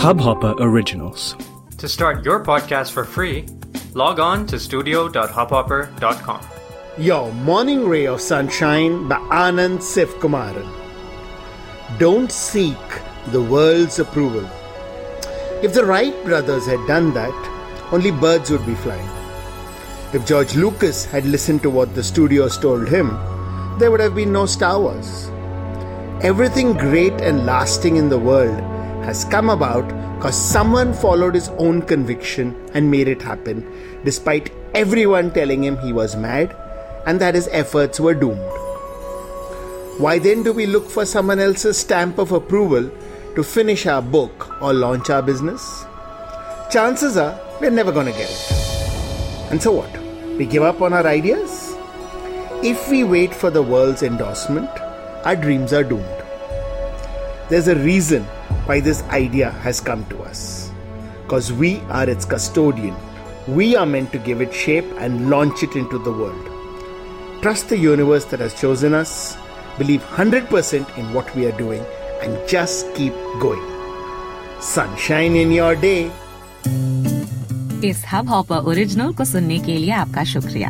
Hubhopper Originals. To start your podcast for free, log on to studio.hubhopper.com. Your morning ray of sunshine by Anand Sivkumaran. Don't seek the world's approval. If the Wright brothers had done that, only birds would be flying. If George Lucas had listened to what the studios told him, there would have been no Star Wars. Everything great and lasting in the world has come about because someone followed his own conviction and made it happen, despite everyone telling him he was mad and that his efforts were doomed. Why then do we look for someone else's stamp of approval to finish our book or launch our business? Chances are we're never going to get it. And so what? We give up on our ideas? If we wait for the world's endorsement, our dreams are doomed. There's a reason why this idea has come to us. Because we are its custodian. We are meant to give it shape and launch it into the world. Trust the universe that has chosen us, believe 100% in what we are doing, and just keep going. Sunshine in your day. इस Hubhopper original को सुनने के लिए आपका शुक्रिया